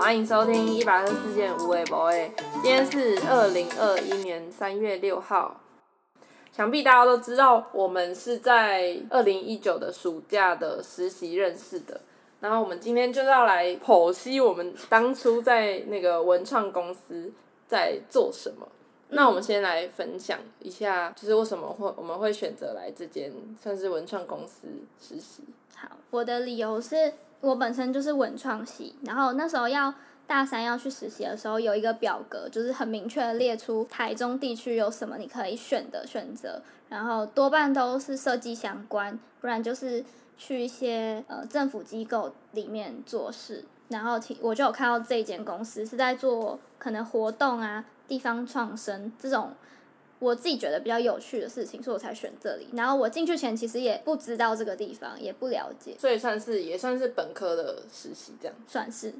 欢迎收听一百二十四件无为 boy。今天是二零二一年三月六号，想必大家都知道，我们是在二零一九的暑假的实习认识的。然后我们今天就要来剖析我们当初在那个文创公司在做什么。那我们先来分享一下，就是为什么会我们会选择来这间算是文创公司实习。好，我的理由是我本身就是文创系，然后那时候要大三要去实习的时候，有一个表格，就是很明确的列出台中地区有什么你可以选的选择，然后多半都是设计相关，不然就是去一些呃政府机构里面做事。然后我就有看到这间公司是在做可能活动啊、地方创生这种。我自己觉得比较有趣的事情，所以我才选这里。然后我进去前其实也不知道这个地方，也不了解，所以算是也算是本科的实习这样。算是。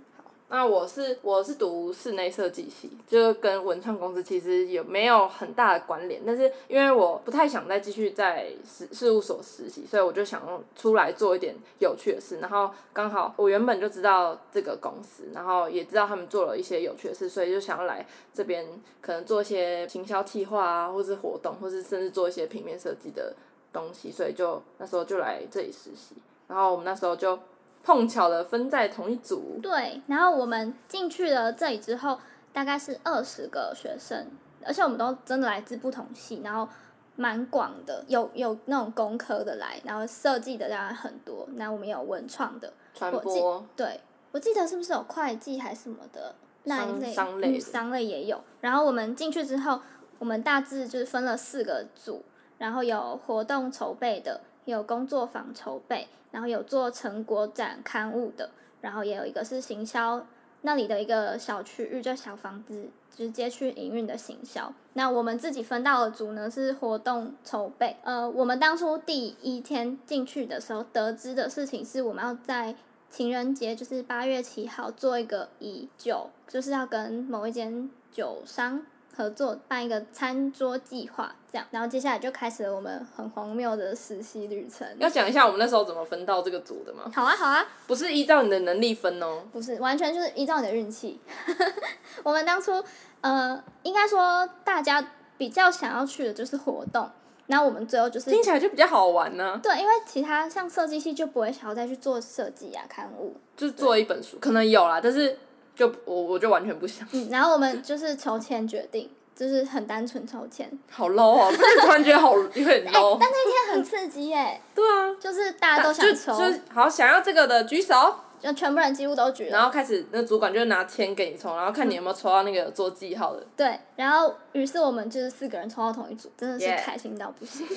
那我是我是读室内设计系，就跟文创公司其实有没有很大的关联，但是因为我不太想再继续在事事务所实习，所以我就想出来做一点有趣的事。然后刚好我原本就知道这个公司，然后也知道他们做了一些有趣的事，所以就想要来这边可能做一些行销计划啊，或是活动，或是甚至做一些平面设计的东西，所以就那时候就来这里实习。然后我们那时候就。碰巧的分在同一组。对，然后我们进去了这里之后，大概是二十个学生，而且我们都真的来自不同系，然后蛮广的，有有那种工科的来，然后设计的当然很多，那我们有文创的，传播，对，我记得是不是有会计还是什么的那一类，商类，商类也有。然后我们进去之后，我们大致就是分了四个组，然后有活动筹备的。有工作坊筹备，然后有做成果展刊物的，然后也有一个是行销那里的一个小区域叫小房子，直接去营运的行销。那我们自己分到的组呢是活动筹备。呃，我们当初第一天进去的时候得知的事情是，我们要在情人节，就是八月七号做一个以酒，就是要跟某一间酒商。合作办一个餐桌计划，这样，然后接下来就开始了我们很荒谬的实习旅程。要讲一下我们那时候怎么分到这个组的吗？好啊，好啊，不是依照你的能力分哦，不是，完全就是依照你的运气。我们当初，呃，应该说大家比较想要去的就是活动，然后我们最后就是听起来就比较好玩呢。对，因为其他像设计系就不会想要再去做设计啊、刊物，就是做一本书，可能有啦，但是。就我我就完全不想。嗯，然后我们就是筹钱决定，就是很单纯筹钱。好 low 啊！不是突然觉得好 有点 low。但那天很刺激耶。对啊。就是大家都想抽。就好想要这个的举手。就全部人几乎都举了。然后开始，那主管就拿签给你抽，然后看你有没有抽到那个做记号的。对，然后于是我们就是四个人抽到同一组，真的是开心到不行。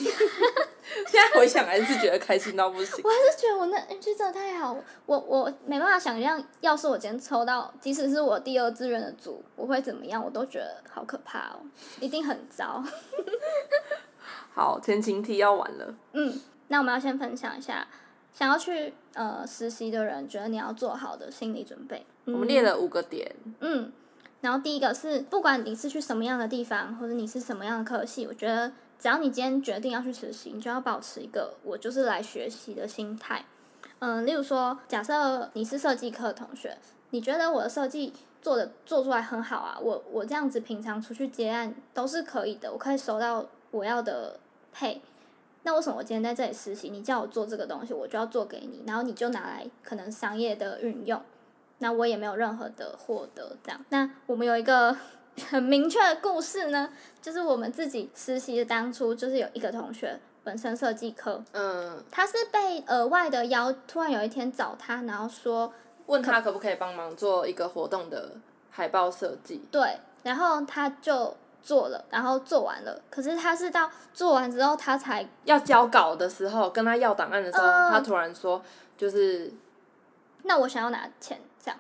现在回想还是觉得开心到不行。我还是觉得我那运气真的太好，我我没办法想象，要是我今天抽到，即使是我第二志愿的组，我会怎么样？我都觉得好可怕哦，一定很糟。好，前情提要完了。嗯，那我们要先分享一下。想要去呃实习的人，觉得你要做好的心理准备。我们列了五个点。嗯，然后第一个是，不管你是去什么样的地方，或者你是什么样的科系，我觉得只要你今天决定要去实习，你就要保持一个我就是来学习的心态。嗯，例如说，假设你是设计科的同学，你觉得我的设计做的做出来很好啊，我我这样子平常出去接案都是可以的，我可以收到我要的配。那为什么我今天在这里实习？你叫我做这个东西，我就要做给你，然后你就拿来可能商业的运用，那我也没有任何的获得这样。那我们有一个 很明确的故事呢，就是我们自己实习的当初，就是有一个同学本身设计科，嗯，他是被额外的邀，突然有一天找他，然后说问他可不可以帮忙做一个活动的海报设计，对，然后他就。做了，然后做完了，可是他是到做完之后，他才要交稿的时候，跟他要档案的时候，他突然说，就是，那我想要拿钱，这样，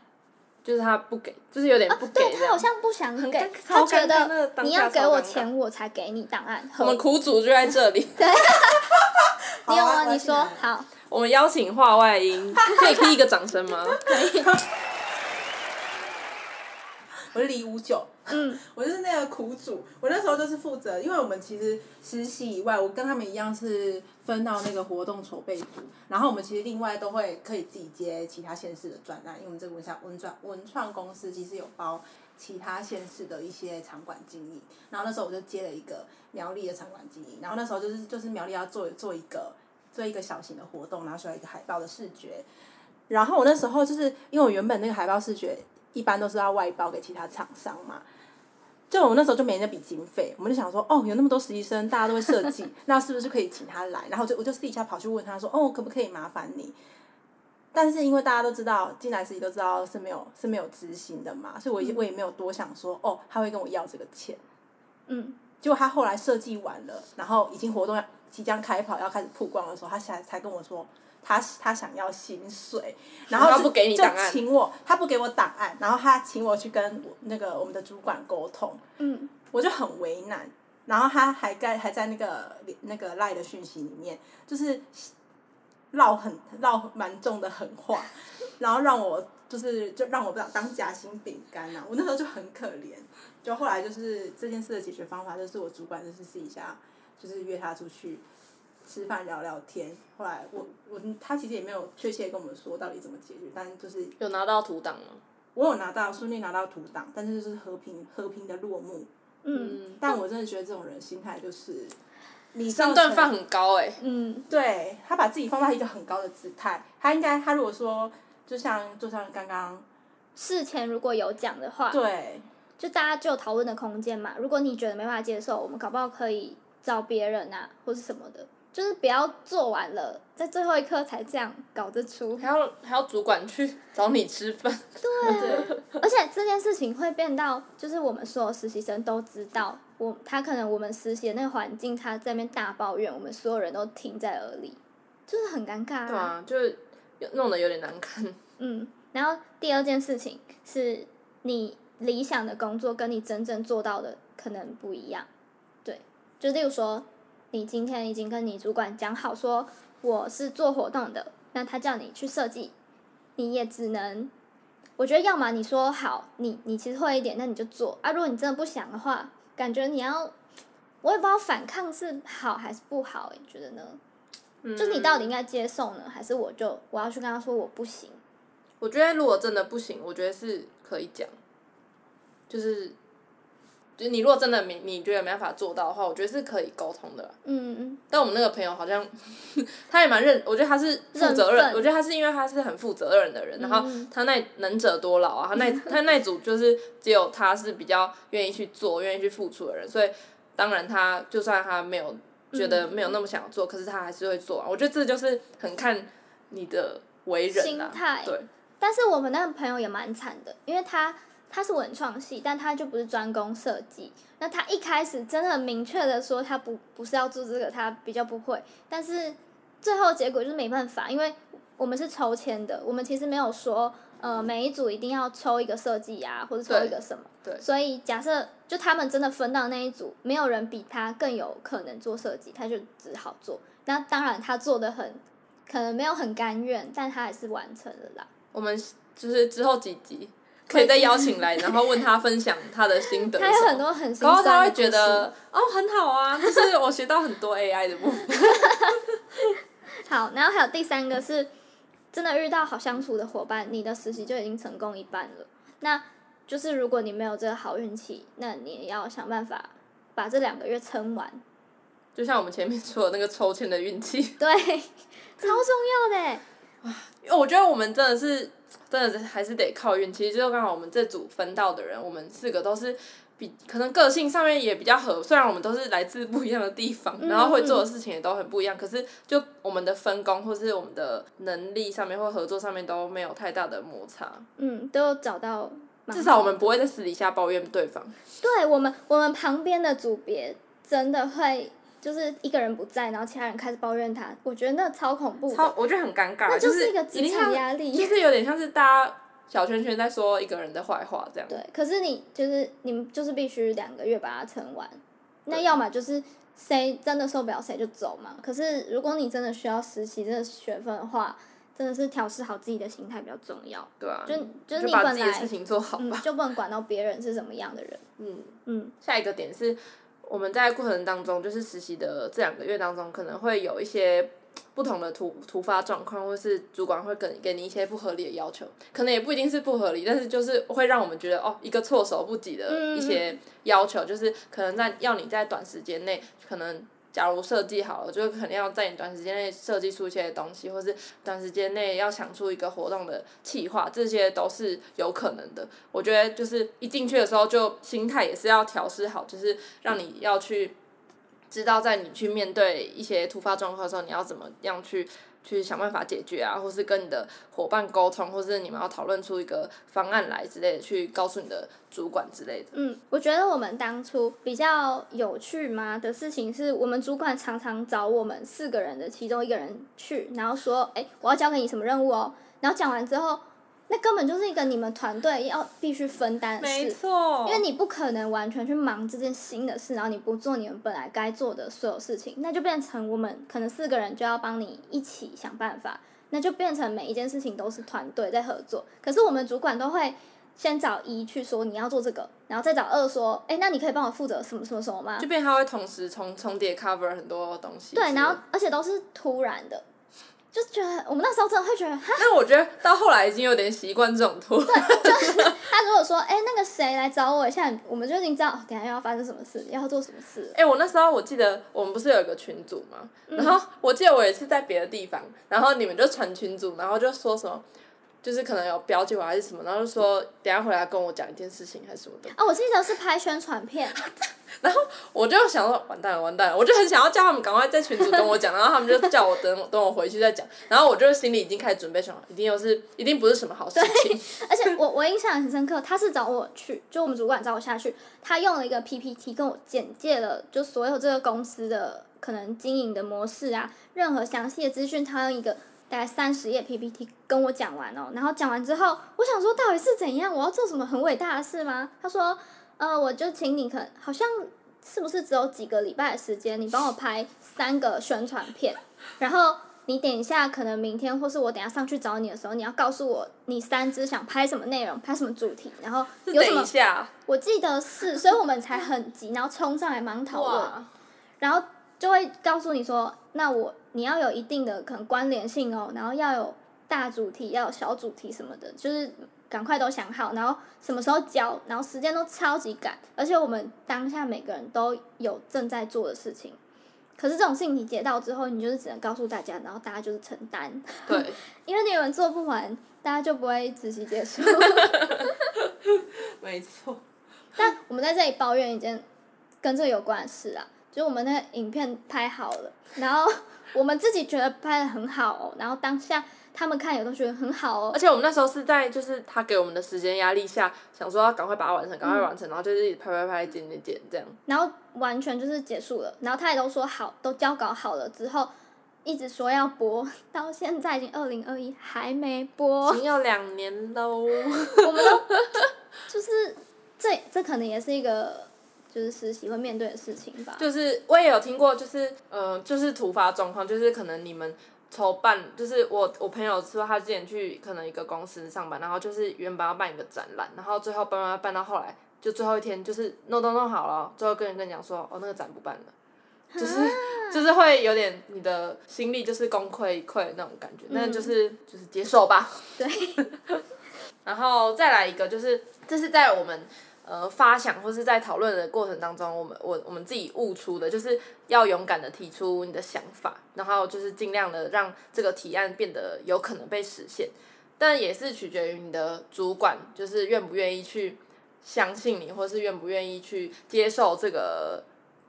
就是他不给，就是有点不给，对他好像不想给，他觉得你要给我钱，我才给你档案。我们苦主就在这里，你有吗？你说好，我们邀请话外音，可以给一个掌声吗？可以。我是李五九。嗯，我就是那个苦主。我那时候就是负责，因为我们其实实习以外，我跟他们一样是分到那个活动筹备组，然后我们其实另外都会可以自己接其他县市的专案，因为我们这个文创文创文创公司其实有包其他县市的一些场馆经营，然后那时候我就接了一个苗栗的场馆经营，然后那时候就是就是苗栗要做做一个做一个小型的活动，拿出来一个海报的视觉，然后我那时候就是因为我原本那个海报视觉一般都是要外包给其他厂商嘛。就我们那时候就没那笔经费，我们就想说，哦，有那么多实习生，大家都会设计，那是不是可以请他来？然后就我就私底下跑去问他说，哦，可不可以麻烦你？但是因为大家都知道进来实习都知道是没有是没有执行的嘛，所以我也我也没有多想说，哦，他会跟我要这个钱。嗯。结果他后来设计完了，然后已经活动要即将开跑要开始曝光的时候，他才才跟我说。他他想要薪水，然后不给你就请我，他不给我档案，然后他请我去跟那个我们的主管沟通，嗯，我就很为难，然后他还在还在那个那个赖的讯息里面，就是唠很唠蛮重的狠话，然后让我就是就让我不想当夹心饼干啊，我那时候就很可怜，就后来就是这件事的解决方法就是我主管就是试一下，就是约他出去。吃饭聊聊天，后来我我他其实也没有确切跟我们说到底怎么解决，但就是有拿到图档吗？我有拿到顺利拿到图档，但是就是和平和平的落幕。嗯。但我真的觉得这种人心态就是，你上段放很高哎。嗯。对他把自己放在一个很高的姿态，他应该他如果说就像就像刚刚事前如果有讲的话，对，就大家就有讨论的空间嘛。如果你觉得没办法接受，我们搞不好可以找别人啊，或是什么的。就是不要做完了，在最后一刻才这样搞得出，还要还要主管去找你吃饭。对，而且这件事情会变到，就是我们所有实习生都知道，我他可能我们实习的那个环境，他在那边大抱怨，我们所有人都听在耳里，就是很尴尬。对啊，就是弄得有点难看。嗯，然后第二件事情是你理想的工作跟你真正做到的可能不一样，对，就例如说。你今天已经跟你主管讲好说我是做活动的，那他叫你去设计，你也只能，我觉得要么你说好，你你其实会一点，那你就做啊。如果你真的不想的话，感觉你要，我也不知道反抗是好还是不好，你觉得呢？就你到底应该接受呢，还是我就我要去跟他说我不行？我觉得如果真的不行，我觉得是可以讲，就是。就你如果真的没你觉得没办法做到的话，我觉得是可以沟通的。嗯嗯。但我们那个朋友好像，他也蛮认，我觉得他是负责任。我觉得他是因为他是很负责任的人，然后他那能者多劳啊，他那 他那组就是只有他是比较愿意去做、愿意去付出的人，所以当然他就算他没有觉得没有那么想做，可是他还是会做。我觉得这就是很看你的为人心态。对。但是我们那个朋友也蛮惨的，因为他。他是文创系，但他就不是专攻设计。那他一开始真的很明确的说，他不不是要做这个，他比较不会。但是最后结果就是没办法，因为我们是抽签的，我们其实没有说，呃，每一组一定要抽一个设计呀，或者抽一个什么。对。所以假设就他们真的分到那一组，没有人比他更有可能做设计，他就只好做。那当然他做的很，可能没有很甘愿，但他还是完成了啦。我们就是之后几集。可以再邀请来，然后问他分享他的心得。他有很多很，然后他会觉得哦很好啊，就是我学到很多 AI 的部分。好，然后还有第三个是，真的遇到好相处的伙伴，你的实习就已经成功一半了。那就是如果你没有这个好运气，那你也要想办法把这两个月撑完。就像我们前面说的那个抽签的运气。对，超重要的。因为我觉得我们真的是。真的是还是得靠运气，就刚好我们这组分到的人，我们四个都是比可能个性上面也比较合，虽然我们都是来自不一样的地方，然后会做的事情也都很不一样，可是就我们的分工或是我们的能力上面或合作上面都没有太大的摩擦。嗯，都找到。至少我们不会在私底下抱怨对方。对我们，我们旁边的组别真的会。就是一个人不在，然后其他人开始抱怨他，我觉得那超恐怖。超，我觉得很尴尬。那就是一个职场压力。就是有点像是大家小圈圈在说一个人的坏话这样。对，可是你就是你们就是必须两个月把它撑完，那要么就是谁真的受不了谁就走嘛。可是如果你真的需要实习这个学分的话，真的是调试好自己的心态比较重要。对啊，就就是你本来事情做好嗯吧。，就不能管到别人是什么样的人。嗯，嗯下一个点是，我们在过程当中，就是实习的这两个月当中，可能会有一些不同的突突发状况，或是主管会给给你一些不合理的要求，可能也不一定是不合理，但是就是会让我们觉得哦，一个措手不及的一些要求，就是可能在要你在短时间内，可能假如设计好了，就肯定要在你短时间内设计出一些东西，或是短时间内要想出一个活动的计划，这些都是有可能的。我觉得就是一进去的时候，就心态也是要调试好，就是让你要去知道，在你去面对一些突发状况的时候，你要怎么样去去想办法解决啊，或是跟你的伙伴沟通，或是你们要讨论出一个方案来之类的，去告诉你的主管之类的。嗯，我觉得我们当初比较有趣嘛的事情是，我们主管常常找我们四个人的其中一个人去，然后说：“哎、我要交给你什么任务哦。”然后讲完之后，那根本就是一个你们团队要必须分担的事。错因为你不可能完全去忙这件新的事，然后你不做你们本来该做的所有事情，那就变成我们可能四个人就要帮你一起想办法，那就变成每一件事情都是团队在合作。可是我们主管都会先找一去说你要做这个，然后再找二说，哎，那你可以帮我负责什么什么什么吗就？变成他会同时重重叠 cover 很多东西。对，然后而且都是突然的，就觉得我们那时候真的会觉得，哈，但我觉得到后来已经有点习惯这种拖。对，就是他如果说，哎，那个谁来找我一下，我们就已经知道，哦等下又要发生什么事，要做什么事了。哎、我那时候我记得我们不是有一个群组吗？嗯然后我记得我也是在别的地方，然后你们就传群组，然后就说什么，就是可能有标记我还是什么，然后就说等下回来跟我讲一件事情还是什么的，啊，我记得是拍宣传片，我就想说完蛋了完蛋了，我就很想要叫他们赶快在群组跟我讲，然后他们就叫我等等我回去再讲，然后我就心里已经开始准备想，一定又是 一定不是什么好事情，而且我我印象很深刻，他是找我去，就我们主管找我下去，他用了一个 PPT 跟我简介了，就所有这个公司的可能经营的模式啊，任何详细的资讯，他用一个大概三十页 PPT 跟我讲完哦。然后讲完之后，我想说到底是怎样，我要做什么很伟大的事吗？他说，呃，我就请你可能好像是不是只有几个礼拜的时间，你帮我拍三个宣传片，然后。你等一下，可能明天或是我等一下上去找你的时候，你要告诉我你三支想拍什么内容，拍什么主题，然后有什么等一下，我记得是，所以我们才很急，然后冲上来马上讨论，然后就会告诉你说，那我你要有一定的可能关联性哦，然后要有大主题，要有小主题什么的，就是赶快都想好，然后什么时候交，然后时间都超级赶，而且我们当下每个人都有正在做的事情。可是这种事情你接到之后，你就是只能告诉大家，然后大家就是承担，对，因为你们做不完，大家就不会仔细结束。没错，但我们在这里抱怨一件跟这个有关的事啊，就是我们那个影片拍好了，然后我们自己觉得拍的很好哦，然后当下他们看也都觉得很好哦而，且我们那时候是在就是他给我们的时间压力下，想说要赶快把它完成，赶快完成，然后就是一直拍拍拍，剪剪剪这样。然后完全就是结束了，然后他也都说好，都交稿好了之后，一直说要播，到现在已经二零二一还没播已，经要两年喽。我们都就是这这可能也是一个就是实习会面对的事情吧。就是我也有听过，就是呃，就是突发状况，就是可能你们筹办，就是我我朋友说他之前去可能一个公司上班，然后就是原本要办一个展览，然后最后办办办到后来，就最后一天就是弄都弄好了，最后跟人跟你讲说，哦那个展不办了。就是就是会有点你的心力就是功亏一篑那种感觉，那就是就是接受吧。对，然后再来一个，就是这是在我们呃发想或是在讨论的过程当中，我们我我们自己悟出的，就是要勇敢的提出你的想法，然后就是尽量的让这个提案变得有可能被实现，但也是取决于你的主管，就是愿不愿意去相信你，或是愿不愿意去接受这个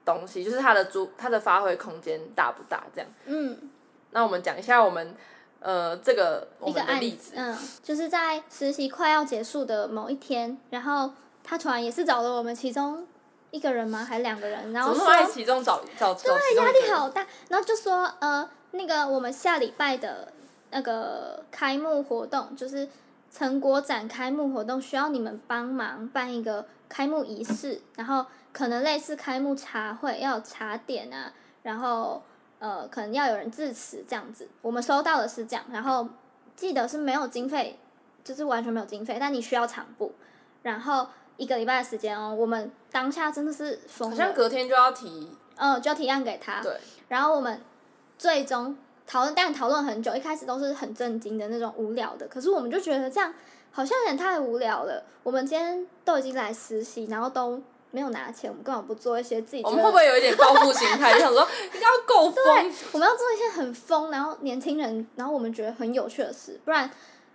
东西，就是他的主他的发挥空间大不大这样。嗯，那我们讲一下我们呃这个我一个案们的例，，子。嗯，就是在实习快要结束的某一天，然后他突然也是找了我们其中一个人吗？还是两个人？然后说其中找找找其中一压力好大，然后就说呃，那个我们下礼拜的那个开幕活动，就是成果展开幕活动，需要你们帮忙办一个开幕仪式，然后可能类似开幕茶会，要有茶点啊，然后呃，可能要有人致辞这样子。我们收到的是这样，然后记得是没有经费，就是完全没有经费，但你需要场布，然后一个礼拜的时间哦，我们当下真的是疯好了，像隔天就要提，嗯，就要提案给他，对，然后我们最终讨论，但讨论很久，一开始都是很震惊的那种无聊的，可是我们就觉得这样好像有点太无聊了。我们今天都已经来实习，然后都没有拿钱，我们根本不做一些自己？我们会不会 有一点报复心态？就想说应该要够疯，我们要做一些很疯，然后年轻人，然后我们觉得很有趣的事，不然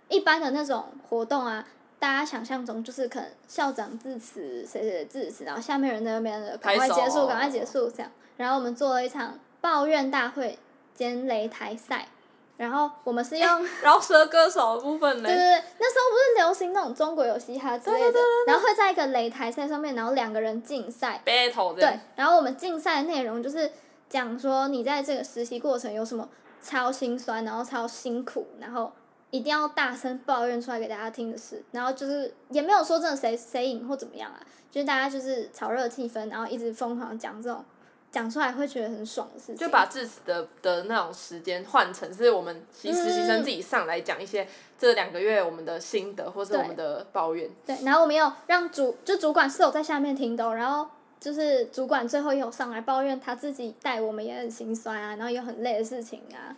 一般的那种活动啊。大家想象中就是可能校长致辞，谁谁致辞，然后下面人在那边的赶快结束，赶快结束这样。然后我们做了一场抱怨大会兼擂台赛，然后我们是用，然后蛇歌手的部分呢对对？对，那时候不是流行那种中国有嘻哈之类的，然后会在一个擂台赛上面，然后两个人竞赛，battle 对，，然后我们竞赛的内容就是讲说你在这个实习过程有什么超心酸，然后超辛苦，然后一定要大声抱怨出来给大家听的事，然后就是也没有说真的谁谁赢或怎么样啊，就是大家就是炒热气氛，然后一直疯狂讲这种讲出来会觉得很爽的事情，就把致辞的的那种时间换成是我们实实习生自己上来讲一些这两个月我们的心得或是我们的抱怨，对，然后我们有让主就主管是有在下面听的哦、然后就是主管最后也有上来抱怨他自己带我们也很心酸啊，然后有很累的事情啊，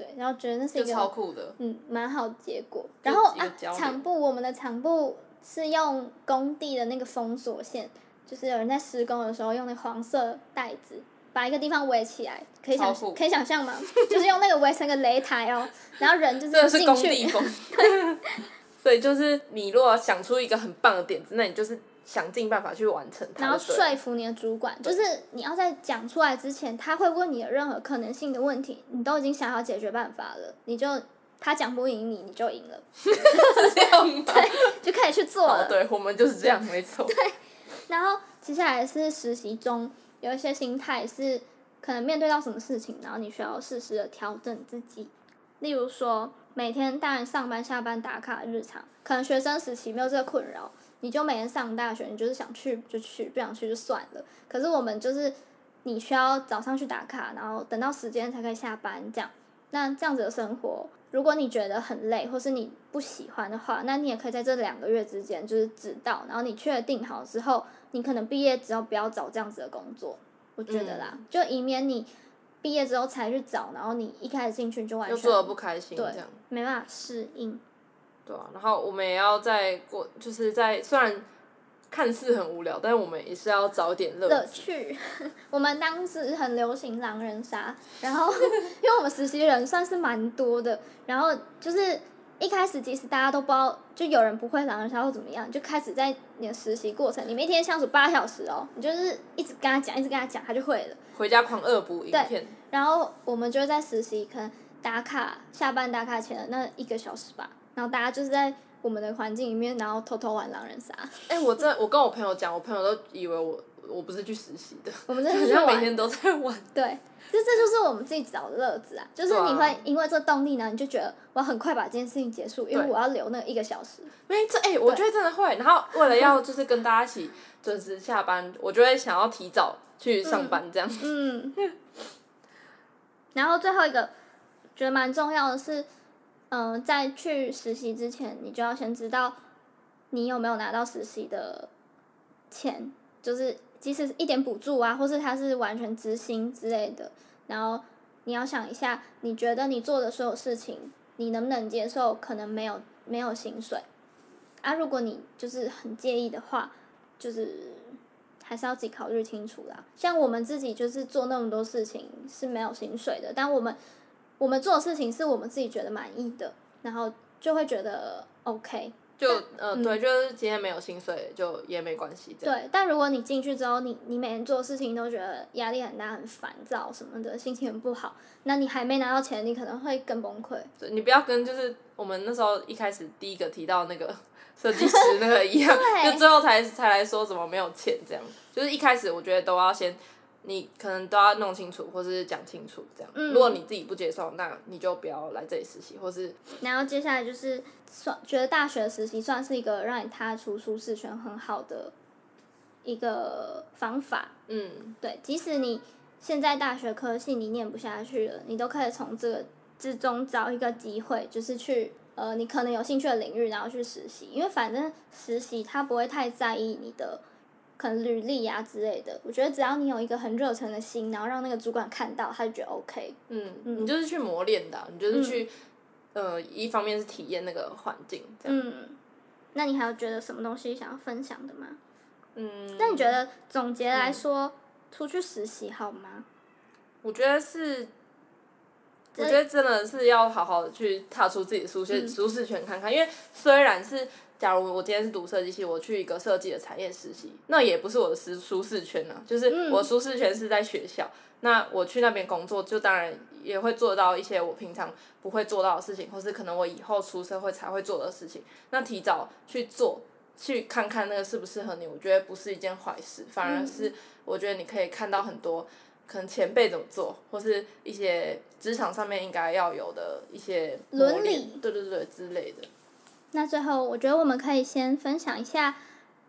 对，然后觉得那是一个超酷的。嗯蛮好的结果。然后啊场布我们的场布是用工地的那个封锁线，就是有人在施工的时候用那黄色袋子。把一个地方围起来，可以想可以想象吗？就是用那个围成个擂台哦，然后人就是进去地，风，所以就是你如果想出一个很棒的点子，那你就是想尽办法去完成它。然后说服你的主管，就是你要在讲出来之前，他会问你的任何可能性的问题，你都已经想好解决办法了，你就他讲不赢你，你就赢了，是这样吗？就可以去做哦，了。对，我们就是这样，没错。对然后接下来是实习中有一些心态是可能面对到什么事情，然后你需要适时的调整自己。例如说，每天当然上班下班打卡日常，可能学生时期没有这个困扰，你就每天上大学，你就是想去就去，不想去就算了。可是我们就是你需要早上去打卡，然后等到时间才可以下班这样。那这样子的生活，如果你觉得很累，或是你不喜欢的话，那你也可以在这两个月之间就是知道，然后你确定好之后，你可能毕业之后不要找这样子的工作，我觉得啦，就以免你毕业之后才去找，然后你一开始进去就完全就做的不开心，对。没办法适应。对啊，然后我们也要在过，就是在虽然看似很无聊，但是我们也是要找点乐乐。趣。我们当时很流行狼人杀，然后 因为我们实习人算是蛮多的，然后就是一开始其实大家都不知道，就有人不会狼人杀或怎么样，就开始在你的实习过程，你们一天相处八小时哦，你就是一直跟他讲，一直跟他讲，他就会了。回家狂恶补影对片，然后我们就在实习，可能打卡下班打卡前的那一个小时吧，然后大家就是在我们的环境里面，然后偷偷玩狼人杀。哎、我真的我跟我朋友讲，我朋友都以为我我不是去实习的，我们真的 每天都在玩。对，这这就是我们自己找的乐子啊，就是你会因为这动力呢，你就觉得我要很快把这件事情结束，因为我要留那一个小时。没这哎、我觉得真的会。然后为了要就是跟大家一起 准时下班，我就会想要提早去上班这样。嗯，然后最后一个觉得蛮重要的是，嗯、在去实习之前，你就要先知道你有没有拿到实习的钱，就是即使一点补助啊，或是他是完全执行之类的，然后你要想一下，你觉得你做的所有事情，你能不能接受？可能没有没有薪水啊，如果你就是很介意的话，就是还是要自己考虑清楚啦。像我们自己就是做那么多事情是没有薪水的，但我们我们做的事情是我们自己觉得满意的，然后就会觉得 OK。就呃、对，就是今天没有薪水就也没关系。对，但如果你进去之后，你你每天做事情都觉得压力很大、很烦躁什么的，心情很不好，那你还没拿到钱，你可能会更崩溃。对你不要跟就是我们那时候一开始第一个提到那个 设计师那个一样，就最后才才来说怎么没有钱这样。就是一开始我觉得都要先，你可能都要弄清楚，或是讲清楚这样。嗯如果你自己不接受，那你就不要来这里实习，或是然后接下来就是算觉得大学实习算是一个让你踏出舒适圈很好的一个方法。嗯，对，即使你现在大学科系你念不下去了，你都可以从这个之中找一个机会，就是去呃你可能有兴趣的领域，然后去实习，因为反正实习他不会太在意你的可能履历啊之类的。我觉得只要你有一个很热忱的心，然后让那个主管看到，他就觉得 OK。嗯，你就是去磨练的啊、你就是去，呃，一方面是体验那个环境，这样。嗯，那你还有觉得什么东西想要分享的吗？嗯，那你觉得总结来说，出去实习好吗？我觉得是，我觉得真的是要好好的去踏出自己的舒适、嗯舒适圈看看，因为虽然是。假如我今天是读设计系，我去一个设计的产业实习，那也不是我的舒舒适圈啊，就是嗯我舒适圈是在学校。那我去那边工作，就当然也会做到一些我平常不会做到的事情，或是可能我以后出社会才会做的事情。那提早去做，去看看那个适不适合你，我觉得不是一件坏事，反而嗯是我觉得你可以看到很多可能前辈怎么做，或是一些职场上面应该要有的一些磨伦理对对对之类的。那最后，我觉得我们可以先分享一下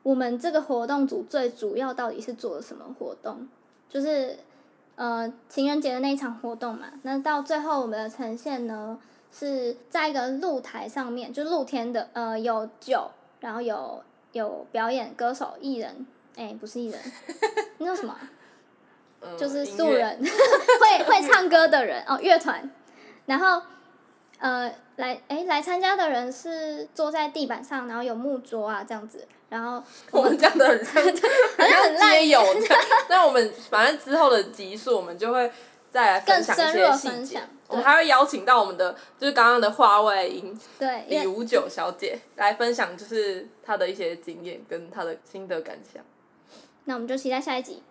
我们这个活动组最主要到底是做了什么活动，就是呃情人节的那一场活动嘛。那到最后我们的呈现呢，是在一个露台上面，就露天的，呃有酒，然后有有表演歌手艺人，哎、不是艺人，那叫什么就是素人，会会唱歌的人哦，乐团。然后呃，来哎来参加的人是坐在地板上，然后有木桌啊这样子，然后我们这样的很像，好像很烂街友这样。那我们反正之后的集数，我们就会再来分享一些细节分享。我们还会邀请到我们的，就是刚刚的话外音对，李五九小姐来分享，就是她的一些经验跟她的心得感想。那我们就期待下一集。